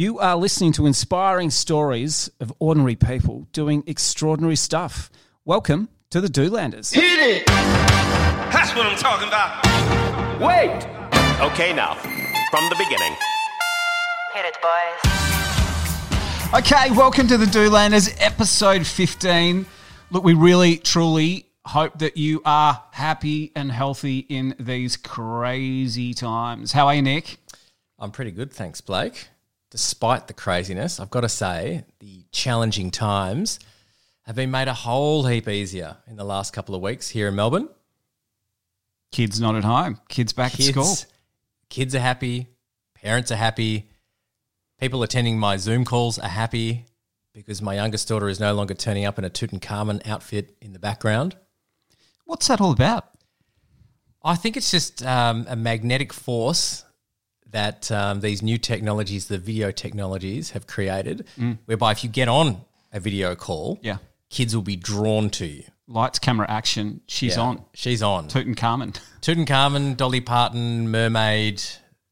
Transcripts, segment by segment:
You are listening to inspiring stories of ordinary people doing extraordinary stuff. Welcome to the Doolanders. Hit it! That's what I'm talking about. Wait! Okay, now, from the beginning. Hit it, boys. Okay, welcome to the Doolanders, episode 15. Look, we really, truly hope that you are happy and healthy in these crazy times. How are you, Nick? I'm pretty good, thanks, Blake. Despite the craziness, I've got to say, the challenging times have been made a whole heap easier in the last couple of weeks here in Melbourne. Kids not at home, kids back Kids, at school. kids are happy, parents are happy, people attending my Zoom calls are happy because my youngest daughter is no longer turning up in a Tutankhamun outfit in the background. What's that all about? I think it's just um, a magnetic force that um, these new technologies, the video technologies, have created, whereby if you get on a video call, Yeah. kids will be drawn to you. Lights, camera, action. She's Yeah, on. She's on. Tutankhamun. Tutankhamun, Dolly Parton, Mermaid,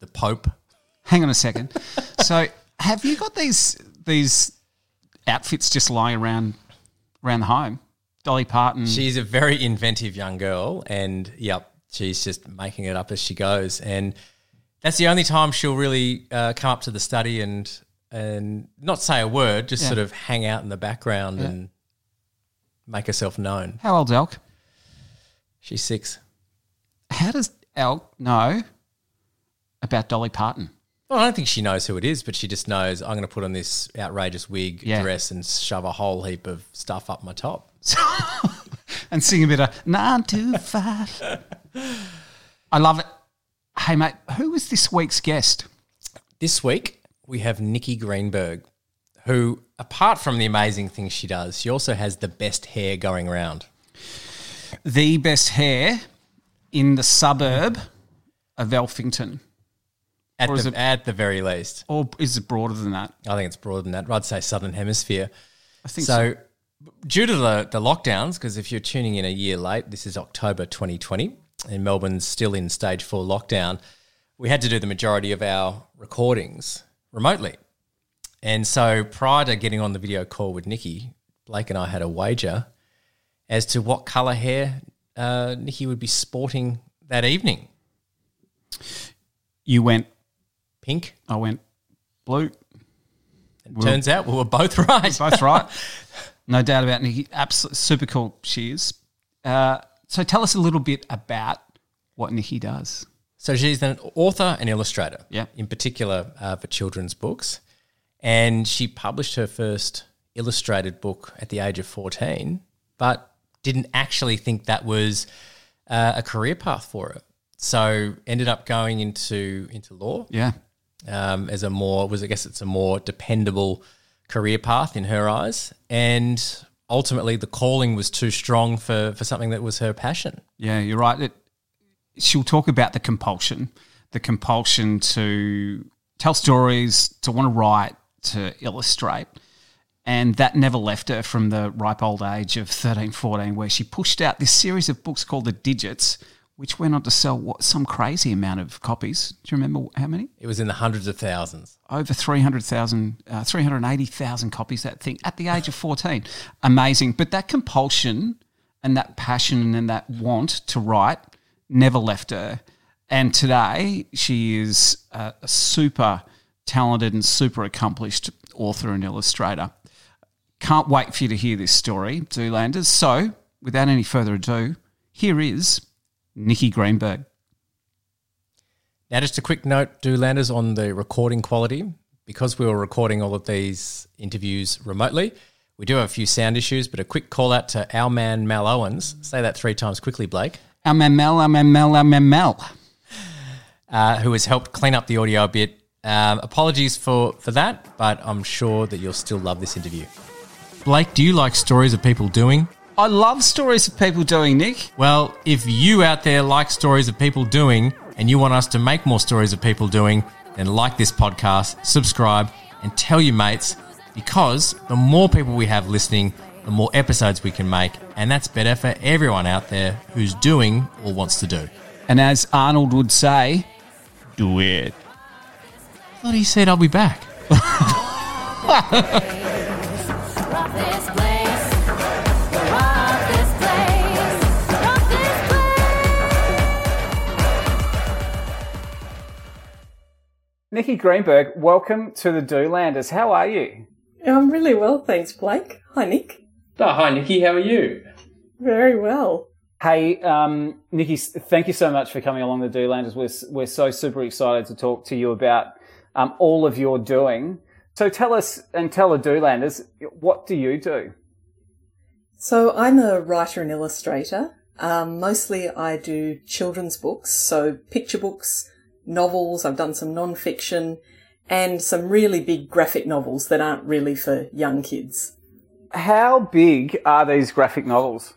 the Pope. Hang on a second. so, have you got these these outfits just lying around around the home? Dolly Parton. She's a very inventive young girl, and yep, she's just making it up as she goes. And that's the only time she'll really uh, come up to the study and and not say a word, just Yeah. sort of hang out in the background and make herself known. How old's Elk? She's six. How does Elk know about Dolly Parton? Well, I don't think she knows who it is, but she just knows I'm going to put on this outrageous wig, Yeah. dress, and shove a whole heap of stuff up my top. and sing a bit of nine to five. I love it. Hey mate, who was this week's guest? This week, we have Nicki Greenberg, who, apart from the amazing things she does, she also has the best hair going around. The best hair in the suburb of Alphington. At the, it- at the very least. Or is it broader than that? I think it's broader than that. I'd say Southern Hemisphere. I think So, due to the, the lockdowns, because if you're tuning in a year late, this is October 2020, and Melbourne's still in stage four lockdown, we had to do the majority of our recordings remotely. And so, prior to getting on the video call with Nicki, Blake and I had a wager as to what colour hair uh, Nicki would be sporting that evening. You went, Pink. I went blue. It turns out we were both right. Both right. no doubt about Nicki. Absolutely super cool she is. Uh, so tell us a little bit about what Nicki does. So she's an author and illustrator, Yeah. in particular uh, for children's books. And she published her first illustrated book at the age of 14, but didn't actually think that was uh, a career path for her. So ended up going into into law Yeah. um, as a more was I guess it's a more dependable career path in her eyes, and ultimately the calling was too strong for for something that was her passion. Yeah, you're right. It, she'll talk about the compulsion, the compulsion to tell stories, to want to write, to illustrate. And that never left her from the ripe old age of 13, 14, where she pushed out this series of books called The Digits, which went on to sell what, some crazy amount of copies. Do you remember how many? It was in the hundreds of thousands. over 300,000, uh, 380,000 copies, that thing, at the age of 14. Amazing. But that compulsion and that passion and that want to write never left her. And today she is a, a super talented and super accomplished author and illustrator. Can't wait for you to hear this story, Doolanders. So, without any further ado, here is Nicki Greenberg. Now, just a quick note, Doolanders on the recording quality. Because we were recording all of these interviews remotely, we do have a few sound issues, but a quick call out to our man Mal Owens. Say that three times quickly, Blake, Our man Mel, our man Mel, our Mel. uh, who has helped clean up the audio a bit. Um, apologies for, for that, but I'm sure that you'll still love this interview. Blake, do you like stories of people doing? I love stories of people doing, Nick. Well, if you out there like stories of people doing and you want us to make more stories of people doing, then like this podcast, subscribe, and tell your mates because the more people we have listening, the more episodes we can make. And that's better for everyone out there who's doing or wants to do. And as Arnold would say, do it. I thought he said I'll be back. Nicki Greenberg, welcome to the Doolanders. How are you? I'm really well, thanks, Blake. Hi, Nick. Oh, hi, Nicki. How are you? Very well. Hey, um, Nicki, thank you so much for coming along the Doolanders. We're, we're so super excited to talk to you about um, all of your doing. So tell us and tell the Doolanders, what do you do? So I'm a writer and illustrator. Um, mostly I do children's books, so picture books, novels. I've done some non-fiction and some really big graphic novels that aren't really for young kids. How big are these graphic novels?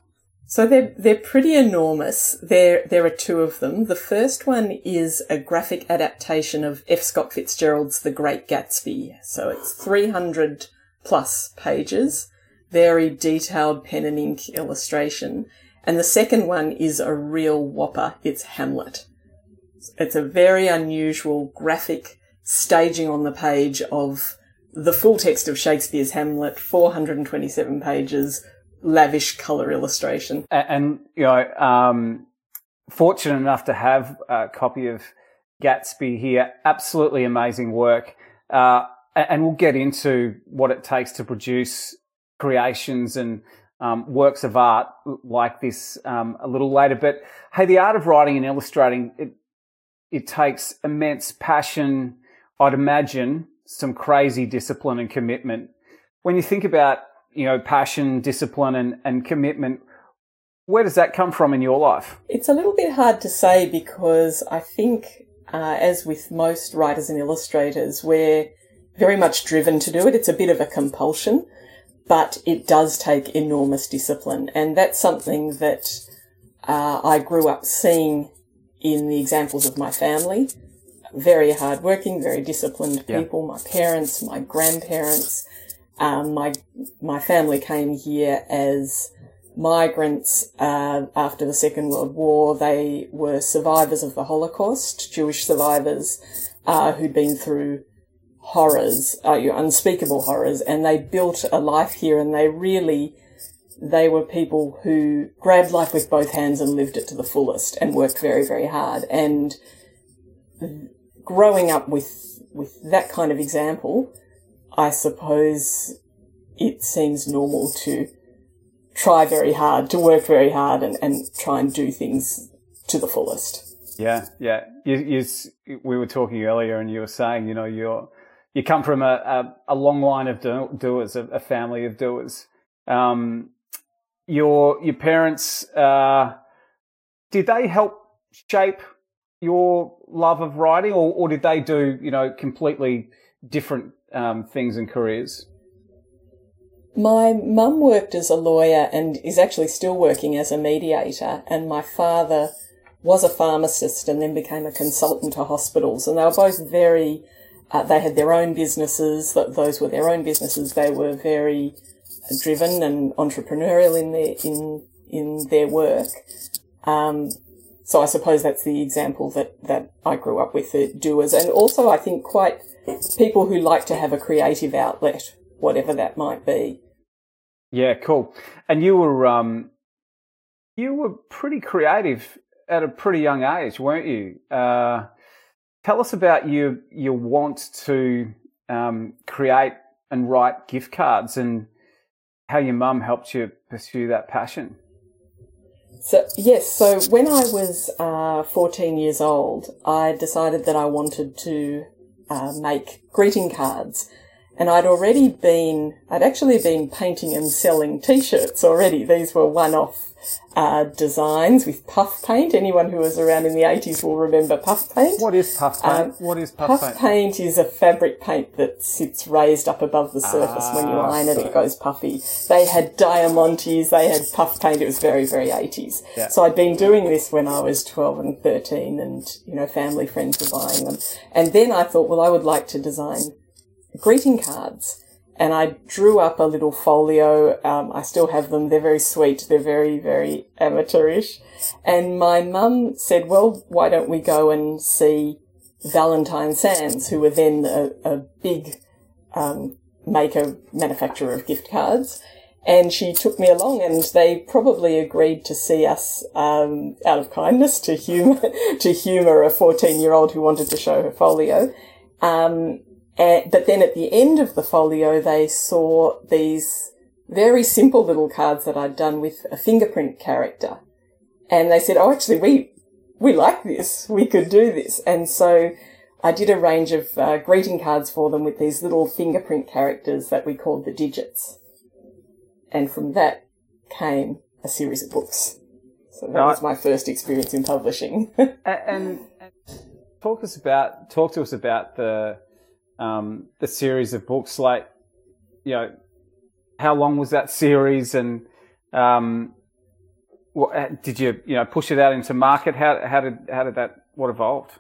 So they're they're pretty enormous. There there are two of them. The first one is a graphic adaptation of F. Scott Fitzgerald's The Great Gatsby. So it's 300 plus pages, very detailed pen and ink illustration. And the second one is a real whopper. It's Hamlet. It's a very unusual graphic staging on the page of the full text of Shakespeare's Hamlet, 427 pages, lavish color illustration. A- And, you know, um, fortunate enough to have a copy of Gatsby here. Absolutely amazing work. Uh, and we'll get into what it takes to produce creations and um, works of art like this um, a little later. But hey, the art of writing and illustrating, it, it takes immense passion. I'd imagine some crazy discipline and commitment. When you think about, you know, passion, discipline and, and commitment, where does that come from in your life? It's a little bit hard to say because I think, uh, as with most writers and illustrators, we're very much driven to do it. It's a bit of a compulsion, but it does take enormous discipline. And that's something that uh, I grew up seeing in the examples of my family. Very hardworking, very disciplined Yeah. people. My parents, my grandparents, um, my my family came here as migrants uh, after the Second World War. They were survivors of the Holocaust, Jewish survivors uh, who'd been through horrors, uh, unspeakable horrors, and they built a life here. And they really, they were people who grabbed life with both hands and lived it to the fullest, and worked very, very hard. And growing up with with that kind of example, I suppose it seems normal to try very hard, to work very hard and, and try and do things to the fullest. Yeah, yeah. You, you, we were talking earlier, and you were saying, you know, you're you come from a, a, a long line of do, doers, a, a family of doers. Um, your your parents uh, did they help shape your love of writing, or, or did they do you know completely different um, things and careers? My mum worked as a lawyer and is actually still working as a mediator, and my father was a pharmacist and then became a consultant to hospitals. And they were both very, uh, they had their own businesses, th- those were their own businesses. They were very driven and entrepreneurial in their, in, in their work. Um, so I suppose that's the example that, that I grew up with, the doers. And also I think quite people who like to have a creative outlet, whatever that might be. Yeah, cool. And you were um, you were pretty creative at a pretty young age, weren't you? Uh, tell us about your your want to um, create and write gift cards and how your mum helped you pursue that passion. So yes, so when I was uh, 14 years old, I decided that I wanted to uh, make greeting cards. And I'd already been, I'd actually been painting and selling t-shirts already. These were one-off uh, designs with puff paint. Anyone who was around in the 80s will remember puff paint. What is puff paint? Um, what is puff, Puff paint? Puff paint is a fabric paint that sits raised up above the surface. when you Ah, iron it, it goes puffy. They had diamantes, they had puff paint. It was very, very 80s. Yeah. So I'd been doing this when I was 12 and 13 and, you know, family friends were buying them. And then I thought, well, I would like to design greeting cards. And I drew up a little folio. Um, I still have them. They're very sweet. They're very, very amateurish. And my mum said, well, why don't we go and see Valentine Sands, who were then a, a big um, maker manufacturer of gift cards. And she took me along, and they probably agreed to see us um, out of kindness to humour to humour a fourteen year old who wanted to show her folio. Um, and, but then at the end of the folio, they saw these very simple little cards that I'd done with a fingerprint character, and they said, "Oh, actually, we we like this. We could do this." And so I did a range of uh, greeting cards for them with these little fingerprint characters that we called the digits. And from that came a series of books. So that was my first experience in publishing. And, and talk us about talk to us about the um, the series of books. Like, you know, how long was that series, and um, what, uh, did you you know push it out into market? How how did how did that what evolved?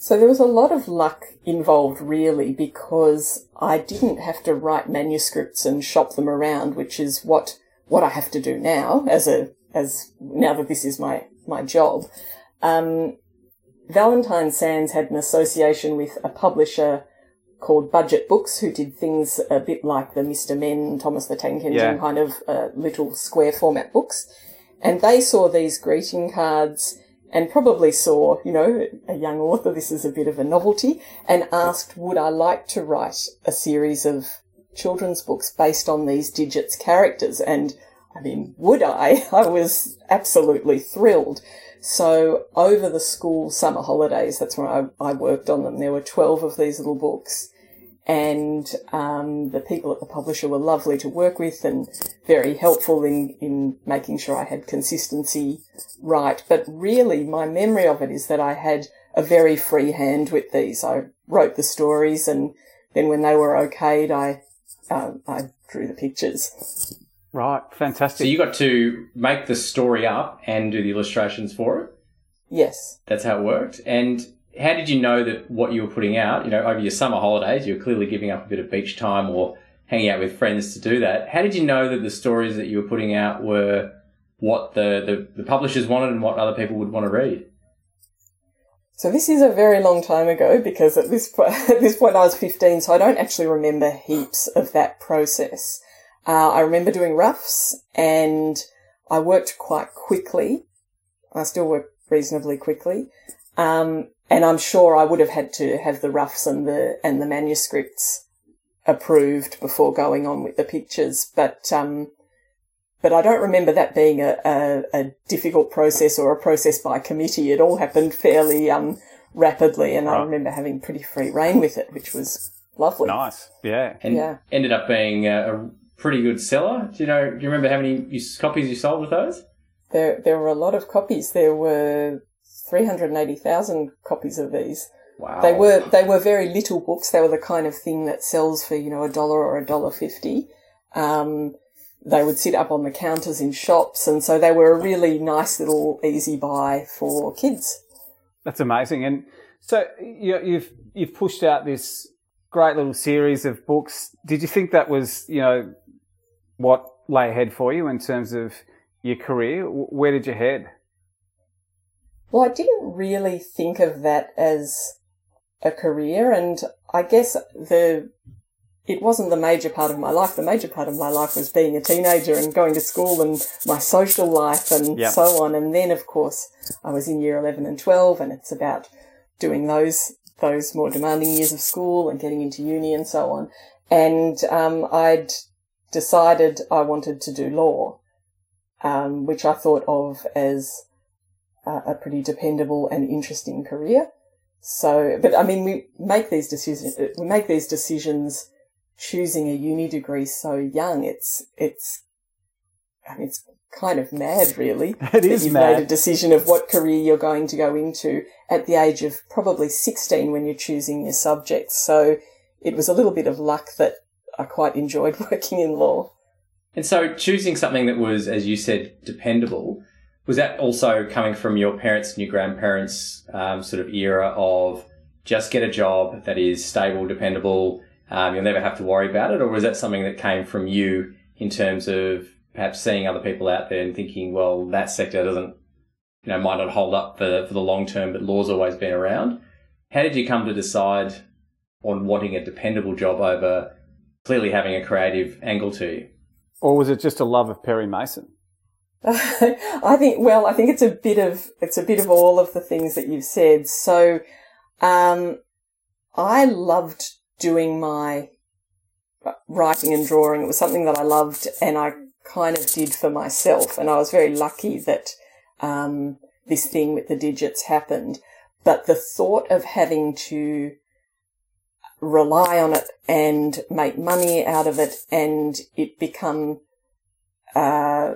So there was a lot of luck involved really because I didn't have to write manuscripts and shop them around, which is what, what I have to do now as a, as now that this is my, my job. Um, Valentine Sands had an association with a publisher called Budget Books who did things a bit like the Mr. Men, Thomas the Tank Engine Yeah. kind of uh, little square format books. And they saw these greeting cards and probably saw, you know, a young author, this is a bit of a novelty, and asked, would I like to write a series of children's books based on these digits characters? And I mean, would I? I was absolutely thrilled. So over the school summer holidays, that's when I, I worked on them. There were 12 of these little books and um, the people at the publisher were lovely to work with and very helpful in, in making sure I had consistency right. But really, my memory of it is that I had a very free hand with these. I wrote the stories, and then when they were okayed, I um, I drew the pictures. Right, fantastic. So you got to make the story up and do the illustrations for it. Yes. That's how it worked. And how did you know that what you were putting out, you know, over your summer holidays, you were clearly giving up a bit of beach time or hanging out with friends to do that. How did you know that the stories that you were putting out were what the, the, the publishers wanted and what other people would want to read? So this is a very long time ago because at this po- at this point I was 15, so I don't actually remember heaps of that process. Uh, I remember doing roughs and I worked quite quickly. I still work reasonably quickly. Um, and I'm sure I would have had to have the roughs and the, and the manuscripts approved before going on with the pictures. But, um, but I don't remember that being a, a, a difficult process or a process by committee. It all happened fairly, um, rapidly and I remember having pretty free rein with it, which was lovely. nice, yeah. And Yeah. ended up being a, a pretty good seller. Do you know, do you remember how many copies you sold with those? There, there were a lot of copies. There were 380,000 copies of these. Wow. They were, they were very little books. They were the kind of thing that sells for, you know, a dollar or a dollar fifty. Um, they would sit up on the counters in shops. And so they were a really nice little easy buy for kids. That's amazing. And so you, you've you've pushed out this great little series of books. Did you think that was you know what lay ahead for you in terms of your career? Where did you head? Well, I didn't really think of that as a career, and I guess the it wasn't the major part of my life. The major part of my life was being a teenager and going to school and my social life and Yep. so on. And then, of course, I was in year eleven and twelve, and it's about doing those those more demanding years of school and getting into uni and so on. And um, I'd decided I wanted to do law, um, which I thought of as uh, a pretty dependable and interesting career. So, but I mean, we make these decisions, we make these decisions choosing a uni degree so young. It's, it's, I mean, it's kind of mad, really. It is you've mad. made a decision of what career you're going to go into at the age of probably 16 when you're choosing your subjects. So it was a little bit of luck that I quite enjoyed working in law. And so choosing something that was, as you said, dependable, was that also coming from your parents and your grandparents' um, sort of era of just get a job that is stable, dependable, um, you'll never have to worry about it? Or was that something that came from you in terms of perhaps seeing other people out there and thinking, well, that sector doesn't, you know, might not hold up for, for the long term, but law's always been around? How did you come to decide on wanting a dependable job over clearly having a creative angle to you? Or was it just a love of Perry Mason? I think well, I think it's a bit of it's a bit of all of the things that you've said. So um I loved doing my writing and drawing. It was something that I loved and I kind of did for myself and I was very lucky that um this thing with the digits happened. But the thought of having to rely on it and make money out of it and it become uh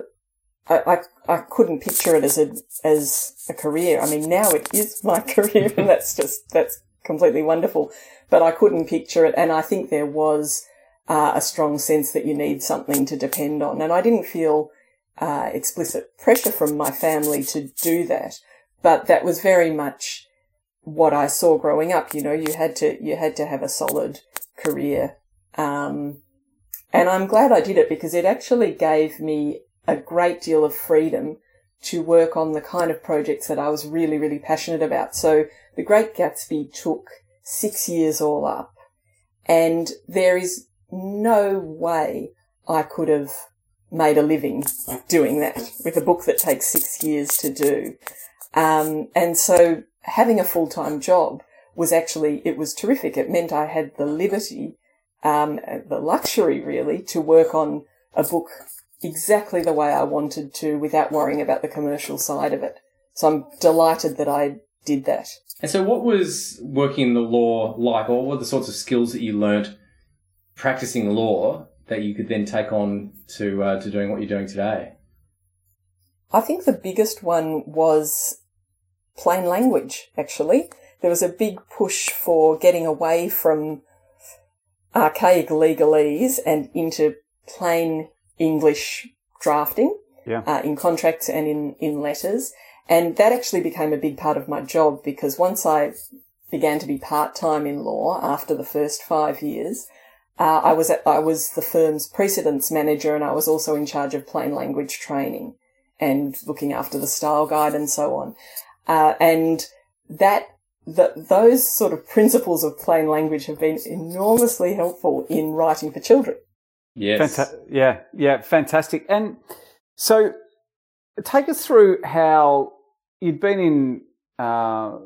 I, I, I couldn't picture it as a as a career. I mean, now it is my career, and that's just that's completely wonderful. But I couldn't picture it, and I think there was uh, a strong sense that you need something to depend on, and I didn't feel uh, explicit pressure from my family to do that. But that was very much what I saw growing up. You know, you had to you had to have a solid career, um, and I'm glad I did it because it actually gave me a great deal of freedom to work on the kind of projects that I was really, really passionate about. So The Great Gatsby took six years all up and there is no way I could have made a living doing that with a book that takes six years to do. Um, and so having a full-time job was actually, it was terrific. It meant I had the liberty, um, the luxury really to work on a book exactly the way I wanted to without worrying about the commercial side of it. So I'm delighted that I did that. And so, what was working in the law like, or what were the sorts of skills that you learnt practicing law that you could then take on to uh, to doing what you're doing today? I think the biggest one was plain language, actually. There was a big push for getting away from archaic legalese and into plain English drafting Yeah. uh, in contracts and in, in letters. And that actually became a big part of my job because once I began to be part time in law after the first five years, uh, I was at, I was the firm's precedents manager and I was also in charge of plain language training and looking after the style guide and so on. Uh, and that the, those sort of principles of plain language have been enormously helpful in writing for children. Yes. Fanta- yeah, yeah, fantastic. And so, take us through how you'd been in uh,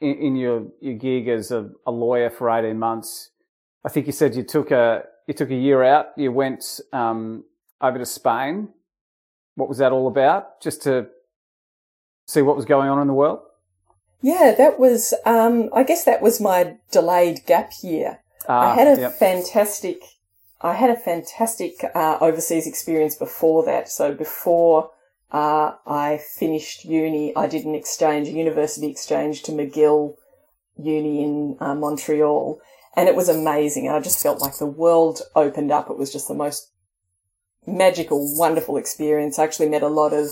in, in your your gig as a, a lawyer for eighteen months. I think you said you took a you took a year out. You went um, over to Spain. What was that all about? Just to see what was going on in the world. Yeah, that was, um, I guess that was my delayed gap year. Ah, I had a yep. fantastic, I had a fantastic uh, overseas experience before that. So before uh, I finished uni, I did an exchange, a university exchange to McGill Uni in uh, Montreal, and it was amazing. And I just felt like the world opened up. It was just the most magical, wonderful experience. I actually met a lot of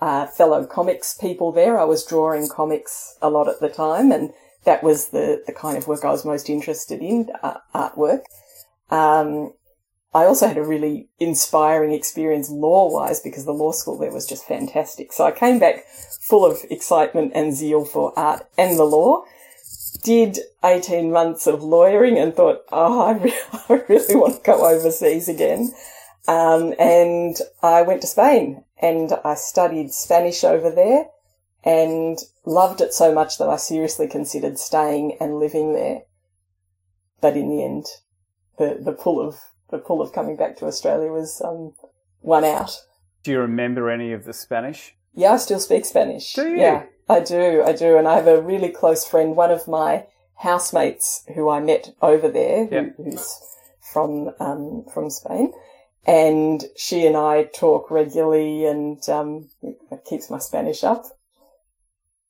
uh, fellow comics people there. I was drawing comics a lot at the time, and that was the, the kind of work I was most interested in, uh, artwork. Um, I also had a really inspiring experience law wise because the law school there was just fantastic. So I came back full of excitement and zeal for art and the law. Did 18 months of lawyering and thought, oh, I, re- I really want to go overseas again. Um, and I went to Spain and I studied Spanish over there and loved it so much that I seriously considered staying and living there. But in the end, the, the pull of the pull of coming back to Australia was um, won out. Do you remember any of the Spanish? Yeah, I still speak Spanish. Do you? Yeah, I do. I do. And I have a really close friend, one of my housemates who I met over there, who, who's from um, from Spain. And she and I talk regularly, and um, that keeps my Spanish up.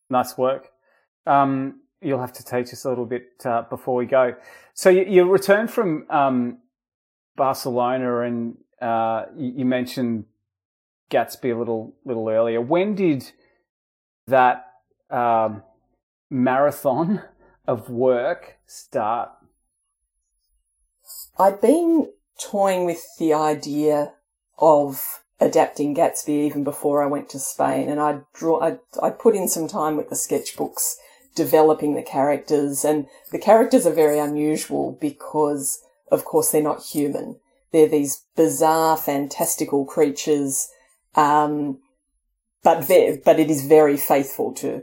Nice work. Um, you'll have to teach us a little bit uh, before we go. So you, you returned from um, Barcelona, and uh, you, you mentioned Gatsby a little little earlier. When did that um, marathon of work start? I'd been toying with the idea of adapting Gatsby even before I went to Spain, and I'd draw, I'd, I'd put in some time with the sketchbooks developing the characters. And the characters are very unusual because, of course, they're not human. They're these bizarre, fantastical creatures. Um, but but it is very faithful to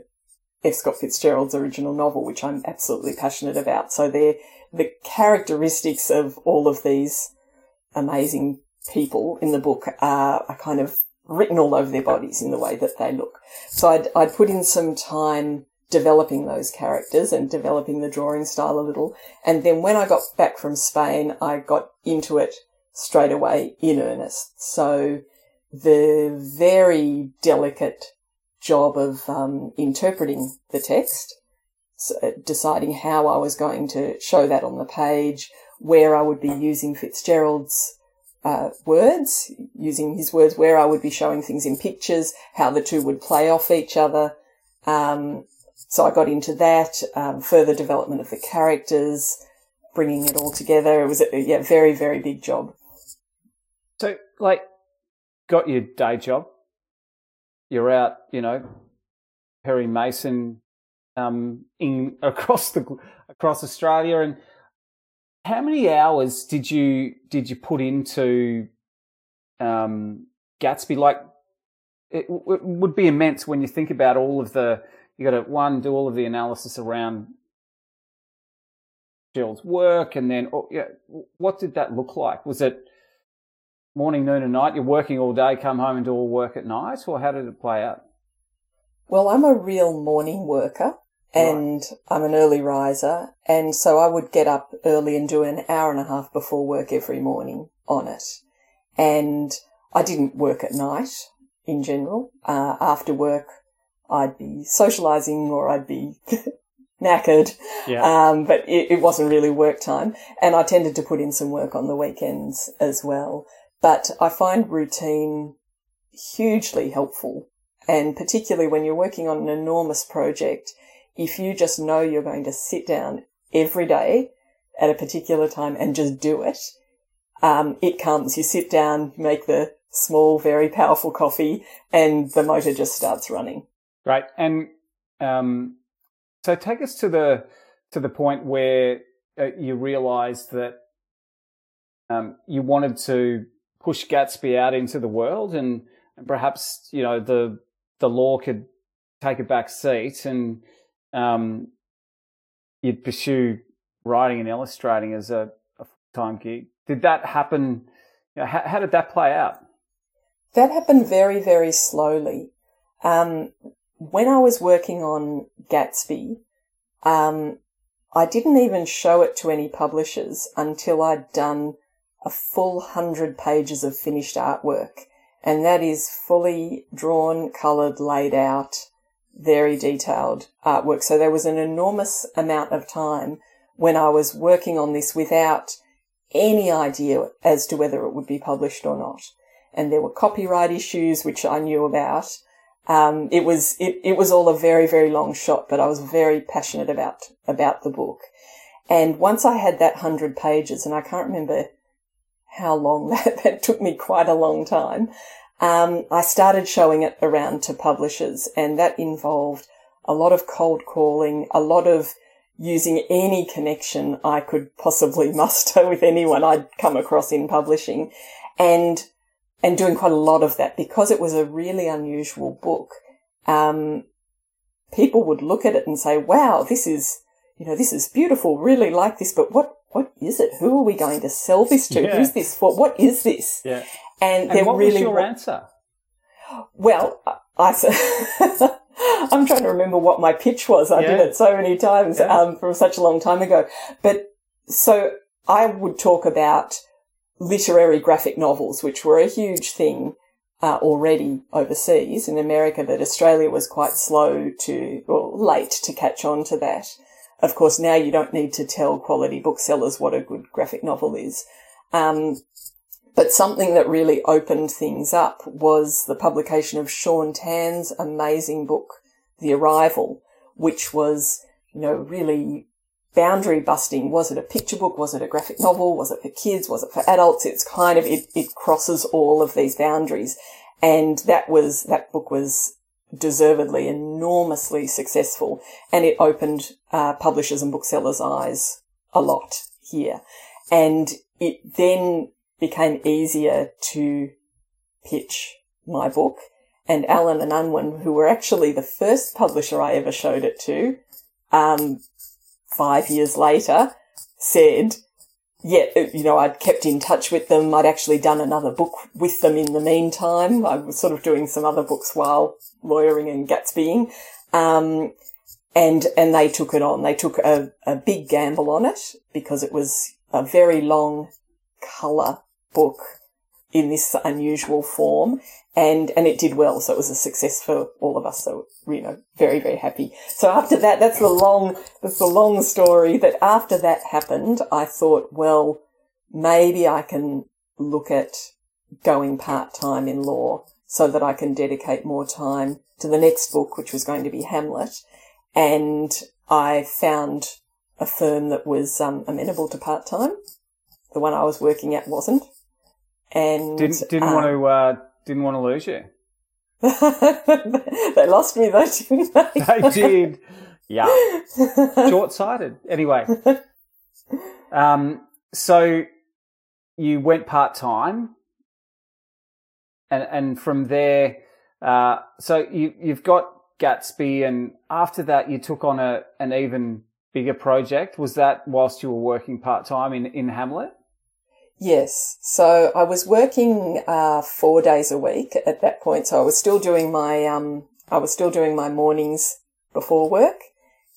F. Scott Fitzgerald's original novel, which I'm absolutely passionate about. So they're the characteristics of all of these amazing people in the book are, are kind of written all over their bodies in the way that they look. So I'd, I'd put in some time developing those characters and developing the drawing style a little. And then when I got back from Spain, I got into it straight away in earnest. So the very delicate job of um, interpreting the text, so uh, deciding how I was going to show that on the page, where I would be using Fitzgerald's uh, words, using his words, where I would be showing things in pictures, how the two would play off each other. Um, so I got into that, um, further development of the characters, bringing it all together. It was a yeah, very, very big job. So, like, got your day job. You're out, you know, Perry Mason, um, in across the across Australia, and how many hours did you did you put into um, Gatsby? Like, it, it would be immense when you think about all of the you got to one do all of the analysis around Jill's work, and then oh, yeah, what did that look like? Was it morning, noon, and night? You're working all day, come home and do all work at night, or how did it play out? Well, I'm a real morning worker and I'm an early riser. And so I would get up early and do an hour and a half before work every morning on it. And I didn't work at night in general. Uh, after work, I'd be socializing or I'd be knackered. Yeah. Um, but it, it wasn't really work time. And I tended to put in some work on the weekends as well. But I find routine hugely helpful. And particularly when you're working on an enormous project, if you just know you're going to sit down every day at a particular time and just do it, um, it comes. You sit down, make the small, very powerful coffee, and the motor just starts running. Great. And um, so take us to the to the point where uh, you realised that um, you wanted to push Gatsby out into the world, and, and perhaps you know the the law could take a back seat, and um, you'd pursue writing and illustrating as a, a full time gig. Did that happen? You know, how, how did that play out? That happened very, very slowly. Um, when I was working on Gatsby, um, I didn't even show it to any publishers until I'd done a full hundred pages of finished artwork. And that is fully drawn, coloured, laid out, very detailed artwork. So there was an enormous amount of time when I was working on this without any idea as to whether it would be published or not. And there were copyright issues, which I knew about. Um, it was, it, it was all a very, very long shot, but I was very passionate about, about the book. And once I had that hundred pages, and I can't remember how long that, that took me quite a long time, um, I started showing it around to publishers and that involved a lot of cold calling, a lot of using any connection I could possibly muster with anyone I'd come across in publishing and, and doing quite a lot of that because it was a really unusual book. Um, people would look at it and say, wow, this is, you know, this is beautiful, really like this, but what, what is it? Who are we going to sell this to? Yeah. Who's this for? What is this? Yeah. And, And what really was your wa- answer? well, I, I'm trying to remember what my pitch was. I did it so many times Yeah. um, from such a long time ago. But so I would talk about literary graphic novels, which were a huge thing uh, already overseas in America, but Australia was quite slow to, or late to catch on to that. Of course, now you don't need to tell quality booksellers what a good graphic novel is. Um, but something that really opened things up was the publication of Shaun Tan's amazing book, The Arrival, which was, you know, really boundary busting. Was it a picture book? Was it a graphic novel? Was it for kids? Was it for adults? It's kind of, it, it crosses all of these boundaries. And that was, that book was deservedly enormously successful, and it opened uh, publishers and booksellers' eyes a lot here, and it then became easier to pitch my book. And Allen and Unwin, who were actually the first publisher I ever showed it to, um, five years later, said, yeah, you know, I'd kept in touch with them. I'd actually done another book with them in the meantime. I was sort of doing some other books while lawyering and Gatsbying. Um, and, and they took it on. They took a, a big gamble on it because it was a very long colour book in this unusual form and and it did well. So it was a success for all of us. So you know very very happy. So after that that's the long that's the long story that after that happened i thought well maybe i can look at going part-time in law so that i can dedicate more time to the next book which was going to be hamlet. And i found a firm that was um, amenable to part-time. The one i was working at wasn't and Didn't didn't um, want to uh, didn't want to lose you. they lost me though, didn't they? They did. Yeah. Short sighted. Anyway. Um, so you went part time and and from there uh, so you you've got Gatsby and after that you took on a an even bigger project. Was that whilst you were working part time in, in Hamlet? Yes. So I was working uh, four days a week at that point. So I was still doing my um, I was still doing my mornings before work,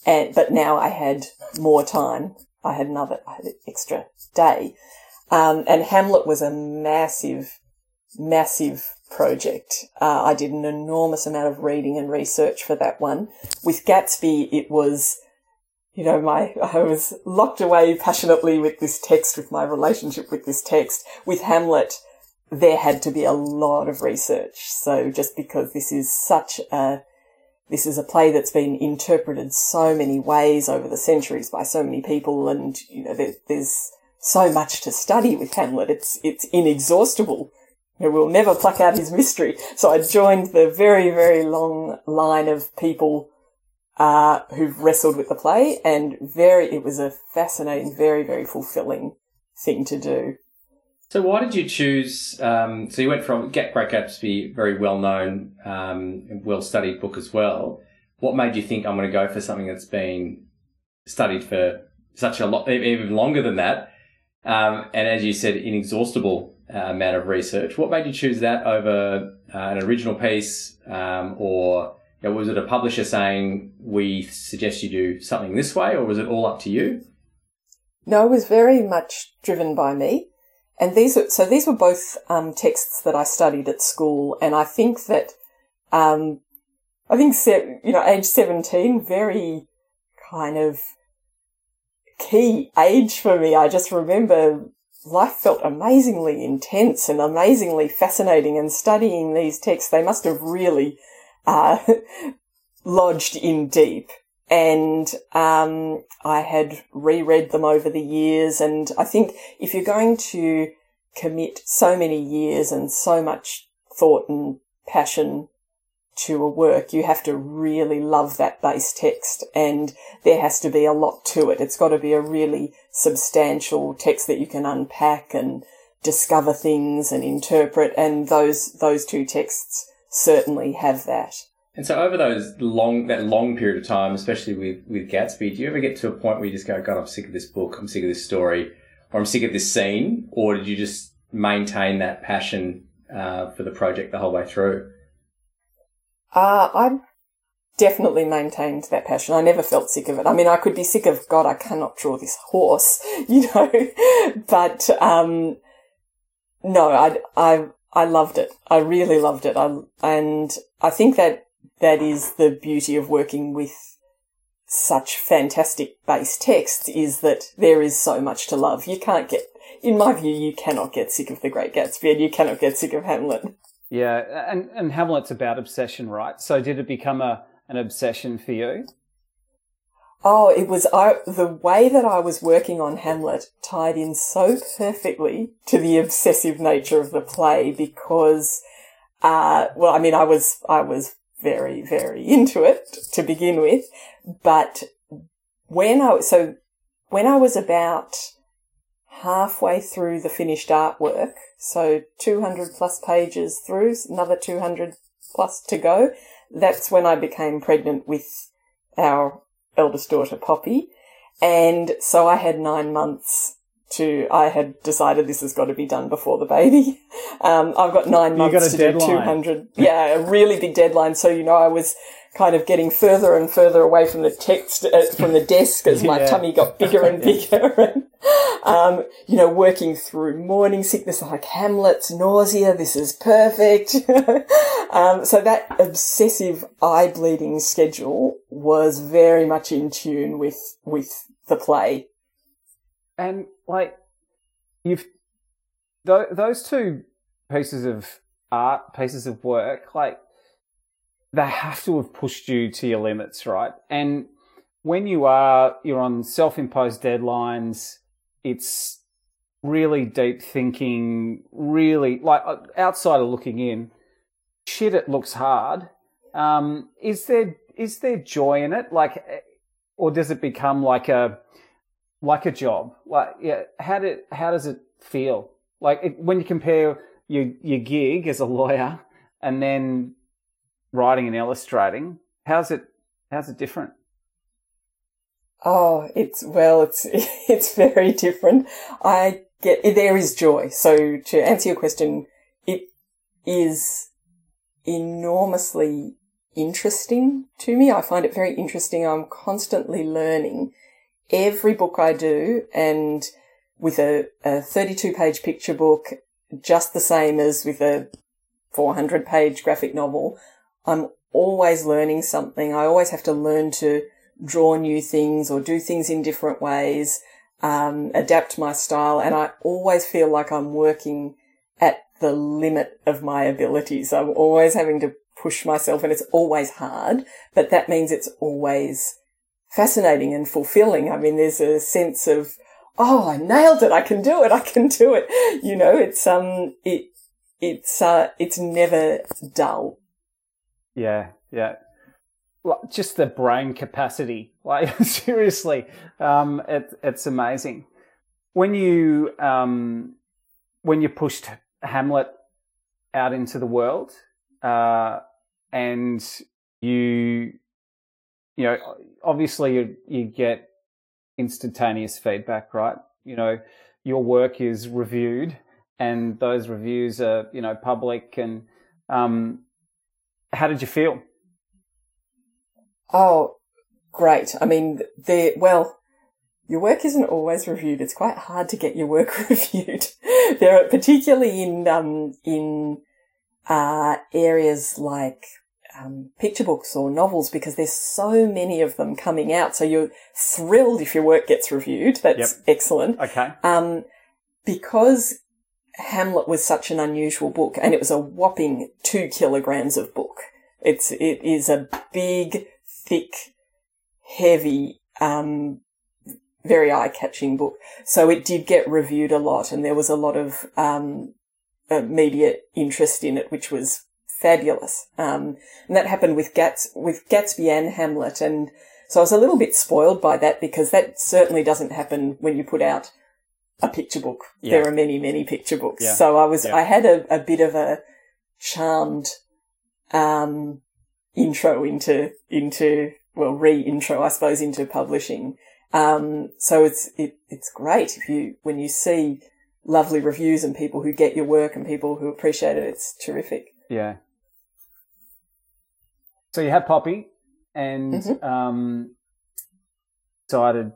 and but now I had more time. I had another I had an extra day, um, and Hamlet was a massive, massive project. Uh, I did an enormous amount of reading and research for that one. With Gatsby, it was you know, my, I was locked away passionately with this text, with my relationship with this text. With Hamlet, there had to be a lot of research. So just because this is such a, this is a play that's been interpreted so many ways over the centuries by so many people and, you know, there, there's so much to study with Hamlet. It's, it's inexhaustible. You know, We'll never pluck out his mystery. So I joined the very, very long line of people uh, who've wrestled with the play and very, it was a fascinating, very, very fulfilling thing to do. So why did you choose? Um, so you went from Get Great Gatsby, very well known, um, well studied book as well. What made you think I'm going to go for something that's been studied for such a lot, even longer than that? Um, and as you said, inexhaustible uh, amount of research. What made you choose that over uh, an original piece, um, or know, was it a publisher saying we suggest you do something this way, or was it all up to you? No, it was very much driven by me. And these are, so these were both um, texts that I studied at school. And I think that, um, I think, se- you know, age 17, very kind of key age for me. I just remember life felt amazingly intense and amazingly fascinating and studying these texts. They must have really, uh, lodged in deep. And um, I had reread them over the years. And I think if you're going to commit so many years and so much thought and passion to a work, you have to really love that base text and there has to be a lot to it. It's got to be a really substantial text that you can unpack and discover things and interpret. And those, those two texts certainly have that. And so over those long, that long period of time, especially with, with Gatsby, do you ever get to a point where you just go, God, I'm sick of this book. I'm sick of this story or I'm sick of this scene? Or did you just maintain that passion, uh, for the project the whole way through? Uh, I definitely maintained that passion. I never felt sick of it. I mean, I could be sick of, God, I cannot draw this horse, you know, but, um, no, I, I, I loved it. I really loved it. I, and I think that that is the beauty of working with such fantastic base texts is that there is so much to love. You can't get, in my view, you cannot get sick of The Great Gatsby and you cannot get sick of Hamlet. Yeah, and, and Hamlet's about obsession, right? So did it become a an obsession for you? Oh, it was I, the way that I was working on Hamlet tied in so perfectly to the obsessive nature of the play because, uh, well, I mean, I was, I was very, very into it to begin with. But when I, so when I was about halfway through the finished artwork, so 200 plus pages through, another 200 plus to go, that's when I became pregnant with our eldest daughter, Poppy. And so I had nine months to, I had decided this has got to be done before the baby. Um, I've got nine months got to deadline. do 200. Yeah, a really big deadline. So, you know, I was kind of getting further and further away from the text, uh, from the desk as my Yeah. tummy got bigger and bigger. and, um, you know, working through morning sickness like Hamlet's nausea. This is perfect. um, so that obsessive eye bleeding schedule was very much in tune with, with the play. And like you've th- those two pieces of art, pieces of work, like they have to have pushed you to your limits, right? And when you are you're on self-imposed deadlines, it's really deep thinking, really like outside of looking in. Shit, it looks hard. Um, is there is there joy in it? Like, or does it become like a like a job. Like, yeah, how did how does it feel? Like it, when you compare your your gig as a lawyer and then writing and illustrating, how's it how's it different? Oh, it's well, it's it's very different. I get there is joy. So to answer your question, it is enormously interesting to me. I find it very interesting. I'm constantly learning every book I do, and with a, a 32 page picture book, just the same as with a 400 page graphic novel. I'm always learning something. I always have to learn to draw new things or do things in different ways, um, adapt my style. And I always feel like I'm working at the limit of my abilities. I'm always having to push myself and it's always hard, but that means it's always fascinating and fulfilling. I mean, there's a sense of, oh, I nailed it. I can do it. I can do it. You know, it's, um, it, it's, uh, it's never dull. Yeah, yeah. Like, just the brain capacity. Like seriously, um, it, it's amazing. When you um, when you pushed Hamlet out into the world, uh, and you you know obviously you, you get instantaneous feedback, right? You know your work is reviewed, and those reviews are you know public and um, how did you feel? Oh, great. I mean, the, well, your work isn't always reviewed. It's quite hard to get your work reviewed. there are, particularly in, um, in, uh, areas like, um, picture books or novels because there's so many of them coming out. So you're thrilled if your work gets reviewed. That's Yep. excellent. Okay. Um, because Hamlet was such an unusual book and it was a whopping two kilograms of book. It's, it is a big, thick, heavy, um, very eye-catching book. So it did get reviewed a lot and there was a lot of, um, uh, media interest in it, which was fabulous. Um, and that happened with Gats, with Gatsby and Hamlet. And so I was a little bit spoiled by that because that certainly doesn't happen when you put out a picture book. Yeah. There are many, many picture books. Yeah. So I was, Yeah. I had a, a bit of a charmed, um, intro into, into, well, re-intro, I suppose, into publishing. Um, so it's, it, it's great if you, when you see lovely reviews and people who get your work and people who appreciate it, it's terrific. Yeah. So you had Poppy and Mhm. um, decided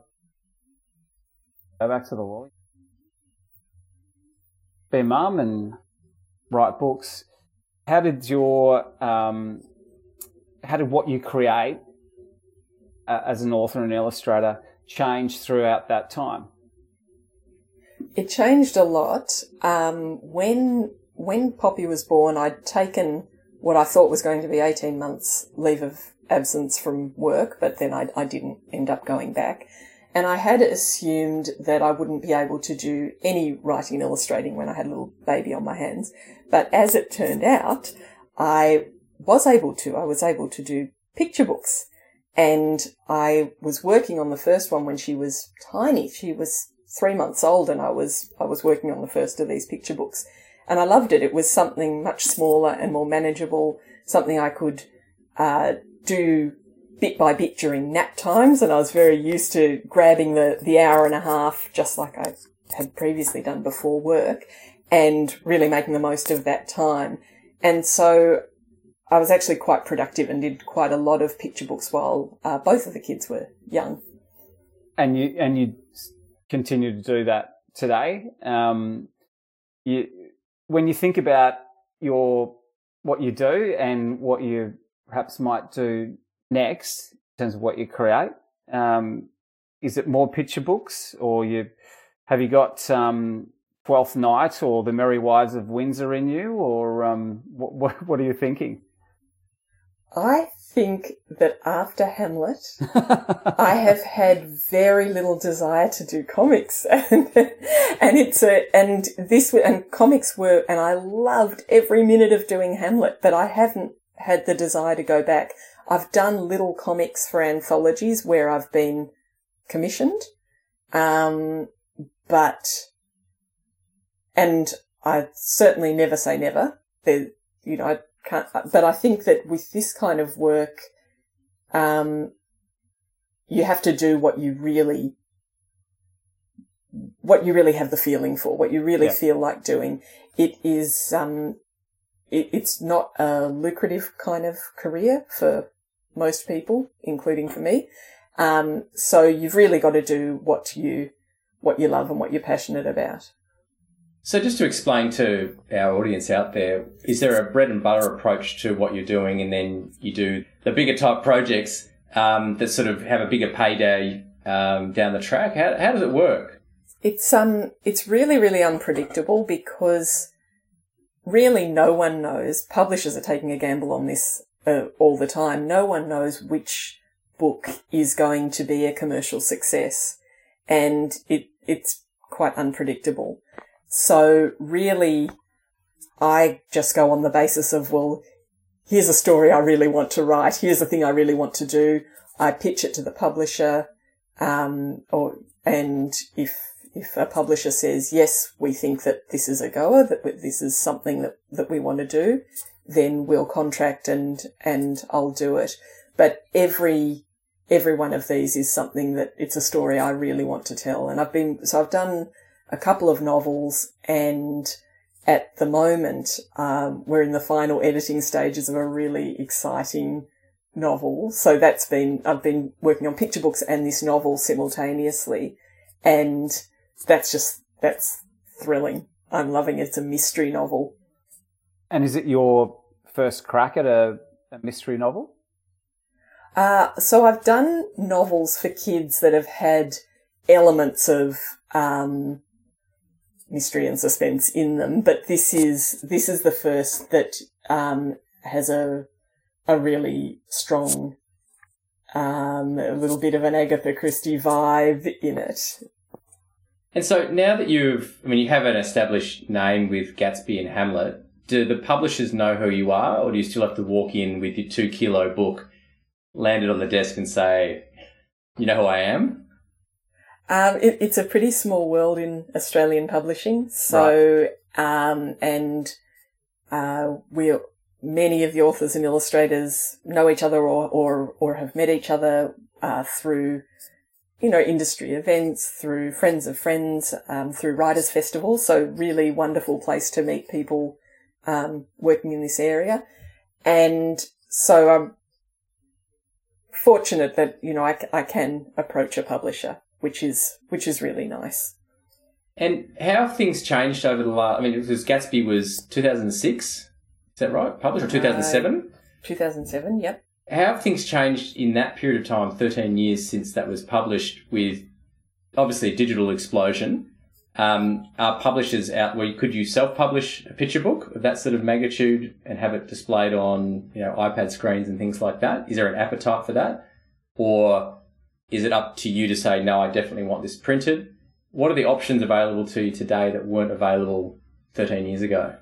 go back to the law, be a mum and write books. How did your um, how did what you create uh, as an author and illustrator change throughout that time? It changed a lot. Um, when when Poppy was born, I'd taken what I thought was going to be eighteen months leave of absence from work, but then I, I didn't end up going back. And I had assumed that I wouldn't be able to do any writing and illustrating when I had a little baby on my hands. But as it turned out, I was able to. I was able to do picture books. And I was working on the first one when she was tiny. She was three months old and I was, I was working on the first of these picture books. And I loved it. It was something much smaller and more manageable, something I could, uh, do bit by bit during nap times. And I was very used to grabbing the, the hour and a half, just like I had previously done before work and really making the most of that time. And so I was actually quite productive and did quite a lot of picture books while uh, both of the kids were young. And you and you continue to do that today. Um, you, when you think about your what you do and what you perhaps might do next in terms of what you create, um, is it more picture books, or you have you got um, Twelfth Night or The Merry Wives of Windsor in you, or um, what, what what are you thinking? I think that after Hamlet, I have had very little desire to do comics, and, and it's a and this and comics were and I loved every minute of doing Hamlet, but I haven't had the desire to go back. I've done little comics for anthologies where I've been commissioned, um, but and I certainly never say never. There, you know, but I think that with this kind of work, um, you have to do what you really, what you really have the feeling for, what you really Yeah. feel like doing. It is, um, it, it's not a lucrative kind of career for most people, including for me. Um, so you've really got to do what you, what you love and what you're passionate about. So, just to explain to our audience out there, is there a bread and butter approach to what you're doing, and then you do the bigger type projects um, that sort of have a bigger payday um, down the track? How, how does it work? It's um it's really really unpredictable because really no one knows. Publishers are taking a gamble on this uh, all the time. No one knows which book is going to be a commercial success, and it it's quite unpredictable. So really, I just go on the basis of well, here's a story I really want to write. Here's a thing I really want to do. I pitch it to the publisher, um, or and if if a publisher says yes, we think that this is a goer, that this is something that that we want to do, then we'll contract and and I'll do it. But every every one of these is something that it's a story I really want to tell. And I've been so I've done a couple of novels and at the moment, um, we're in the final editing stages of a really exciting novel. So that's been, I've been working on picture books and this novel simultaneously. And that's just, that's thrilling. I'm loving it. It's a mystery novel. And is it your first crack at a, a mystery novel? Uh, so I've done novels for kids that have had elements of, um, mystery and suspense in them, but this is, this is the first that, um, has a, a really strong, um, a little bit of an Agatha Christie vibe in it. And so now that you've, I mean, you have an established name with Gatsby and Hamlet, do the publishers know who you are, or do you still have to walk in with your two kilo book, land it on the desk, and say, "You know who I am"? Um, it, it's a pretty small world in Australian publishing. So, um, and, uh, we many of the authors and illustrators know each other or, or, or have met each other, uh, through, you know, industry events, through friends of friends, um, through writers festivals. So really wonderful place to meet people, um, working in this area. And so I'm fortunate that, you know, I, I can approach a publisher which is which is really nice. And how have things changed over the last? I mean, because Gatsby was 2006, is that right? Published or 2007? 2007, yep. How have things changed in that period of time, 13 years since that was published, with obviously a digital explosion? Um, are publishers out where you, could you self-publish a picture book of that sort of magnitude and have it displayed on you know iPad screens and things like that? Is there an appetite for that, or is it up to you to say no? I definitely want this printed. What are the options available to you today that weren't available 13 years ago?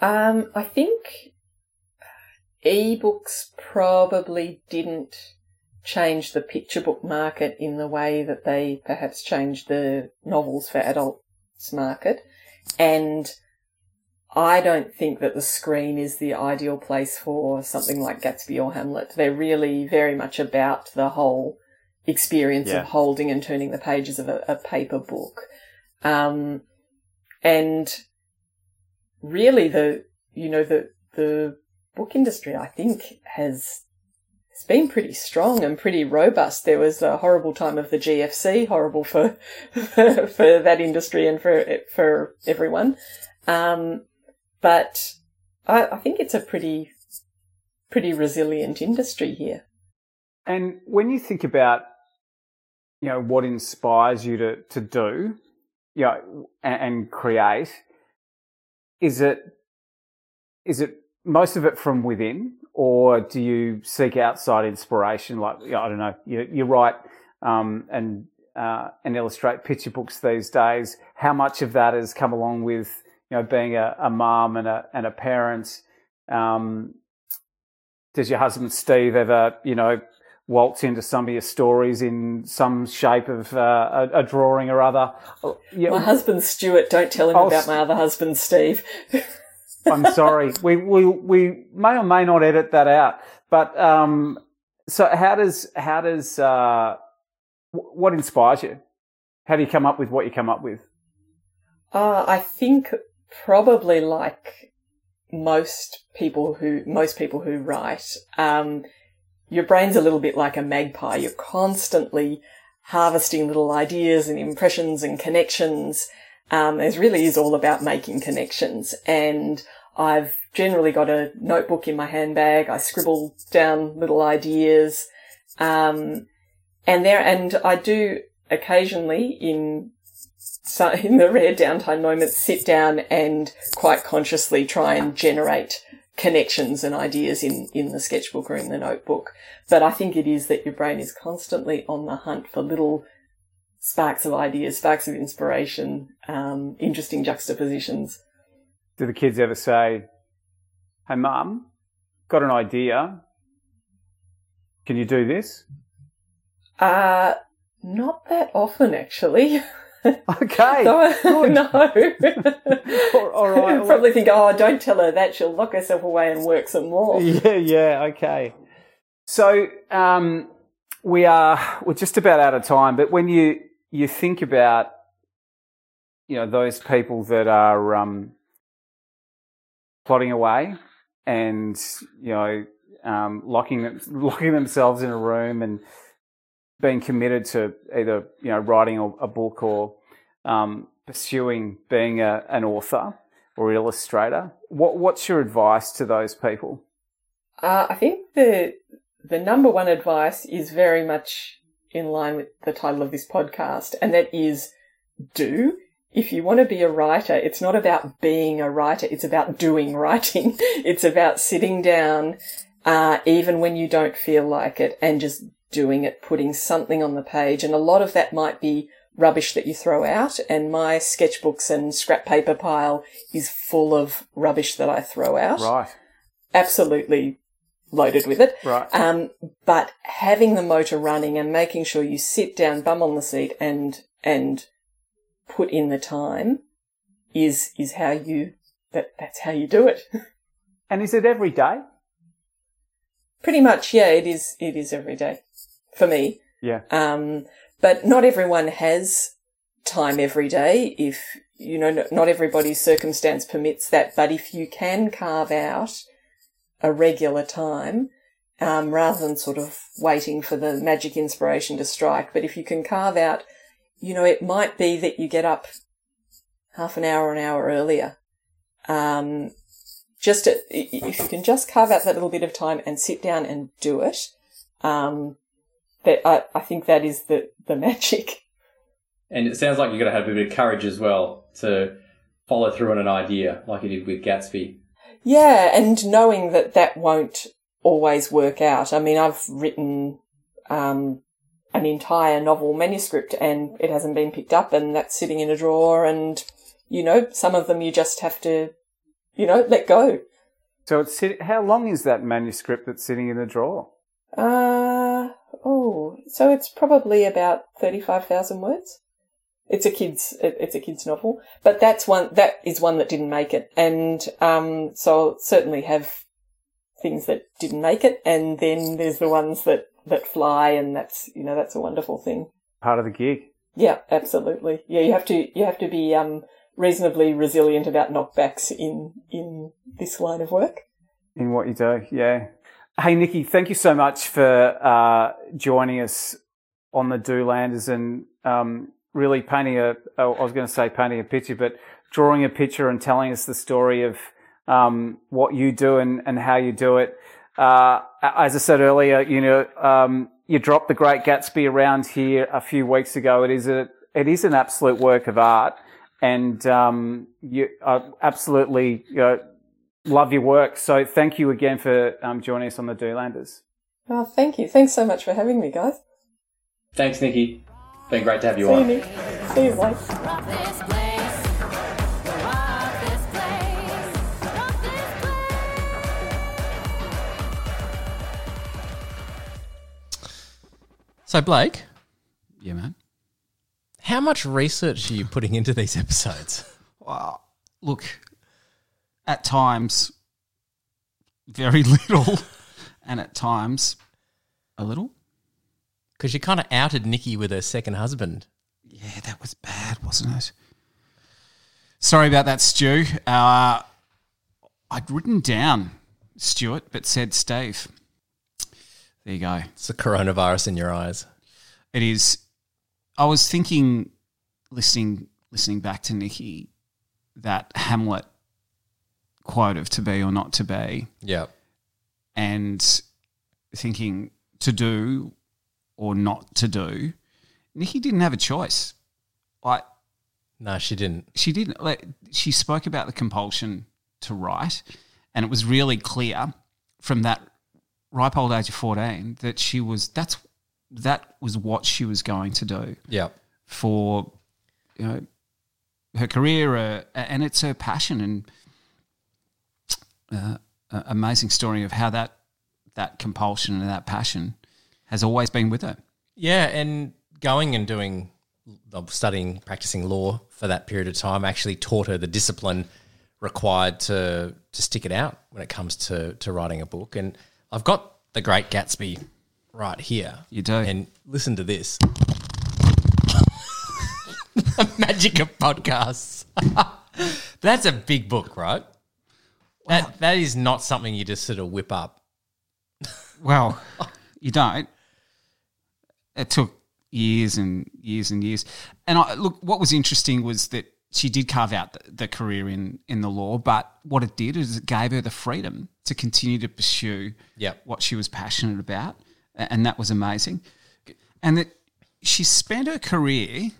Um, I think ebooks probably didn't change the picture book market in the way that they perhaps changed the novels for adults market. And I don't think that the screen is the ideal place for something like Gatsby or Hamlet. They're really very much about the whole experience Yeah. of holding and turning the pages of a, a paper book. Um, and really the, you know, the, the book industry, I think, has it's been pretty strong and pretty robust. There was a horrible time of the GFC, horrible for for, for that industry and for for everyone. Um, but I, I think it's a pretty pretty resilient industry here. And when you think about, you know, what inspires you to, to do, you know, and, and create, is it, is it most of it from within or do you seek outside inspiration? Like, you know, I don't know, you, you write, um, and, uh, and illustrate picture books these days. How much of that has come along with, you know, being a, a mum and a, and a parent? Um, does your husband Steve ever, you know, waltz into some of your stories in some shape of uh, a, a drawing or other? Yeah, My husband Stuart, don't tell him Oh, about my other husband Steve. I'm sorry. We, we, we may or may not edit that out. But, um, so how does, how does, uh, wh- what inspires you? How do you come up with what you come up with? Uh, I think probably like most people who most people who write, um, your brain's a little bit like a magpie. You're constantly harvesting little ideas and impressions and connections. Um, it really is all about making connections. And I've generally got a notebook in my handbag. I scribble down little ideas. Um, and there, and I do occasionally in so in the rare downtime moments, sit down and quite consciously try and generate connections and ideas in, in the sketchbook or in the notebook. But I think it is that your brain is constantly on the hunt for little sparks of ideas, sparks of inspiration, um, interesting juxtapositions. Do the kids ever say, Hey, mum, got an idea. Can you do this? Uh, not that often actually. Okay. no. All- all right. Probably think, oh, don't tell her that. She'll lock herself away and work some more. Yeah, yeah, okay. So um, we are we're just about out of time, but when you you think about you know those people that are um, plodding away and you know um, locking them, locking themselves in a room and being committed to either you know writing a, a book or um, pursuing being a, an author or illustrator. What what's your advice to those people? Uh, I think the the number one advice is very much in line with the title of this podcast, and that is do. If you want to be a writer, it's not about being a writer, it's about doing writing. it's about sitting down, uh, even when you don't feel like it, and just doing it, putting something on the page. And a lot of that might be rubbish that you throw out, and my sketchbooks and scrap paper pile is full of rubbish that I throw out Right. absolutely loaded with it. Right. Um, but having the motor running and making sure you sit down, bum on the seat, and and put in the time is is how you that that's how you do it. And is it every day? Pretty much, yeah. It is. It is every day for me. Yeah. Um, but not everyone has time every day. If you know, not- everybody's circumstance permits that. But if you can carve out a regular time, um, rather than sort of waiting for the magic inspiration to strike, but if you can carve out, you know, it might be that you get up half an hour, an hour earlier. Um, just to, if you can just carve out that little bit of time and sit down and do it, um, that I, I think that is the, the magic. And it sounds like you've got to have a bit of courage as well to follow through on an idea, like you did with Gatsby. Yeah, and knowing that that won't always work out. I mean, I've written um, an entire novel manuscript and it hasn't been picked up, and that's sitting in a drawer. And you know, some of them you just have to, you know, let go. So it's sit- how long is that manuscript that's sitting in the drawer? Uh, oh, so it's probably about 35,000 words. It's a kid's, it's a kid's novel, but that's one, that is one that didn't make it. And, um, so I'll certainly have things that didn't make it. And then there's the ones that, that fly and that's, you know, that's a wonderful thing. Part of the gig. Yeah, absolutely. Yeah, you have to, you have to be, um, reasonably resilient about knockbacks in, in this line of work. in what you do. Yeah. Hey, Nicki, thank you so much for uh, joining us on the Doolanders and um, really painting a, oh, was going to say painting a picture, but drawing a picture and telling us the story of um, what you do and, and how you do it. Uh, as I said earlier, you know, um, you dropped the Great Gatsby around here a few weeks ago. It is a, it is an absolute work of art, and um, you uh, absolutely you know, love your work. So thank you again for um, joining us on the Doolanders. Oh, thank you. Thanks so much for having me, guys. Thanks, Nicki. Been great to have you on. See you, on. Nick. See you, Blake. Rock this place. Rock this place. Rock this place. So, Blake, Yeah, man. how much research are you putting into these episodes? Well, look, at times, very little, and at times, a little. Because you kind of outed Nicki with her second husband. Yeah, that was bad, wasn't it? Sorry about that, Stu. Uh, I'd written down Stuart, but said Steve. There you go. It's the coronavirus in your eyes. It is. I was thinking, listening, listening back to Nicki, that Hamlet quote of "to be or not to be," Yeah. and thinking to do or not to do. Nicki didn't have a choice. Like No, she didn't. she didn't. Like, she spoke about the compulsion to write, and it was really clear from that ripe old age of fourteen that she was. That's that was what she was going to do Yeah. for you know her career, uh, and it's her passion and uh, amazing story of how that that compulsion and that passion has always been with her. Yeah, and going and doing, uh, studying, practicing law for that period of time actually taught her the discipline required to to stick it out when it comes to to writing a book. And I've got The Great Gatsby right here. You do. And listen to this. the magic of podcasts. That's a big book, right? That that is not something you just sort of whip up. Well, you don't. It took years and years and years. And I, look, what was interesting was that she did carve out the, the career in, in the law, but what it did is it gave her the freedom to continue to pursue Yep. what she was passionate about. And that was amazing. And that she spent her career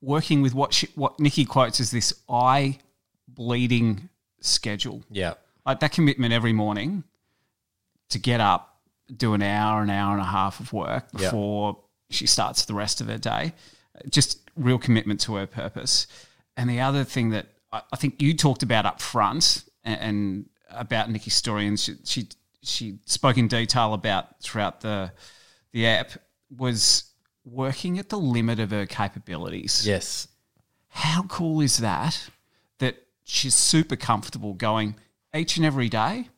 working with what she, what Nicki quotes as this eye bleeding schedule Yeah. like that commitment every morning to get up, do an hour, an hour and a half of work Yeah. before she starts the rest of her day. Just real commitment to her purpose. And the other thing that I, I think you talked about up front and, and about Nicki's story, and she, she she spoke in detail about throughout the the app was working at the limit of her capabilities Yes. how cool is that? She's super comfortable going each and every day.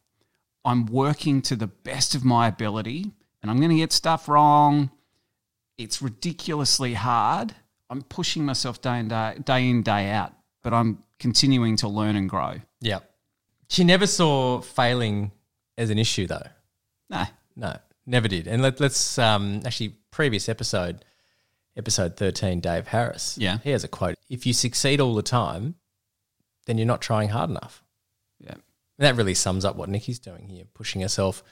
I'm working to the best of my ability and I'm going to get stuff wrong. It's ridiculously hard. I'm pushing myself day in, day, day in, day out, but I'm continuing to learn and grow. Yeah. She never saw failing as an issue, though. No, No, never did. And let, let's um, actually previous episode, episode thirteen, Dave Harris. Yeah. he has a quote: "If you succeed all the time, then you're not trying hard enough." yeah, And that really sums up what Nicki's doing here, pushing herself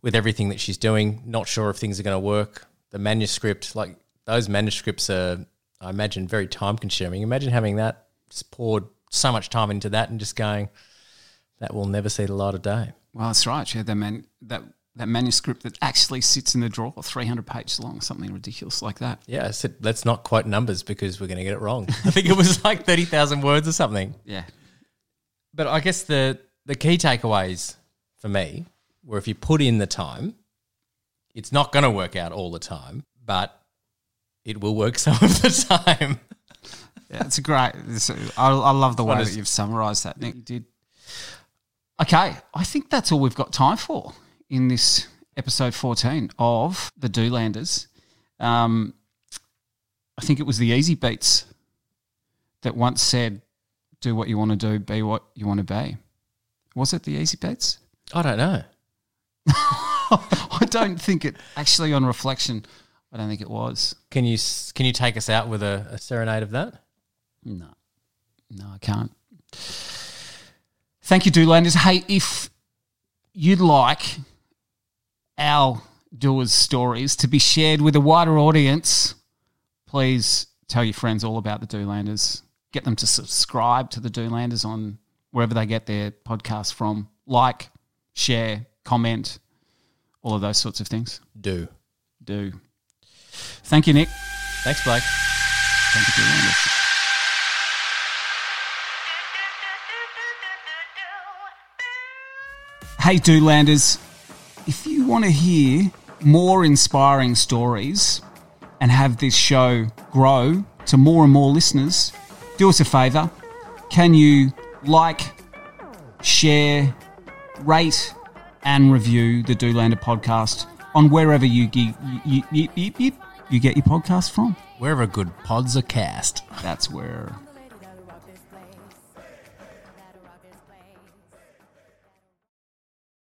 with everything that she's doing. Not sure if things are going to work. The manuscript, like those manuscripts, are I imagine very time consuming. Imagine having that just poured so much time into that and just going, that will never see the light of day. well, that's right. She had that, man, that, that manuscript that actually sits in the drawer, 300 pages long, something ridiculous like that. Yeah, I said let's not quote numbers because we're going to get it wrong. I think it was like thirty thousand words or something. Yeah. But I guess the the key takeaways for me were if you put in the time, it's not going to work out all the time, but it will work some of the time. Yeah, it's great. It's I, I love the way is- that you've summarised that, Nick. You did. Okay, I think that's all we've got time for in this episode 14 of the Doolanders. Um, I think it was the Easybeats that once said, "Do what you want to do, be what you want to be." Was it the Easybeats? I don't know. I don't think it actually. On reflection, I don't think it was. Can you can you take us out with a, a serenade of that? No, no, I can't. Thank you, Doolanders. Hey, if you'd like our doers' stories to be shared with a wider audience, please tell your friends all about the Doolanders. Get them to subscribe to the Doolanders on wherever they get their podcasts from. Like, share, comment, all of those sorts of things. Do. Do. Thank you, Nick. Thanks, Blake. Thank you, Doolanders. Hey, Doolanders, if you want to hear more inspiring stories and have this show grow to more and more listeners, do us a favour. Can you like, share, rate, and review the Doolander podcast on wherever you, you, you, you, you, you get your podcast from? Wherever good pods are cast. That's where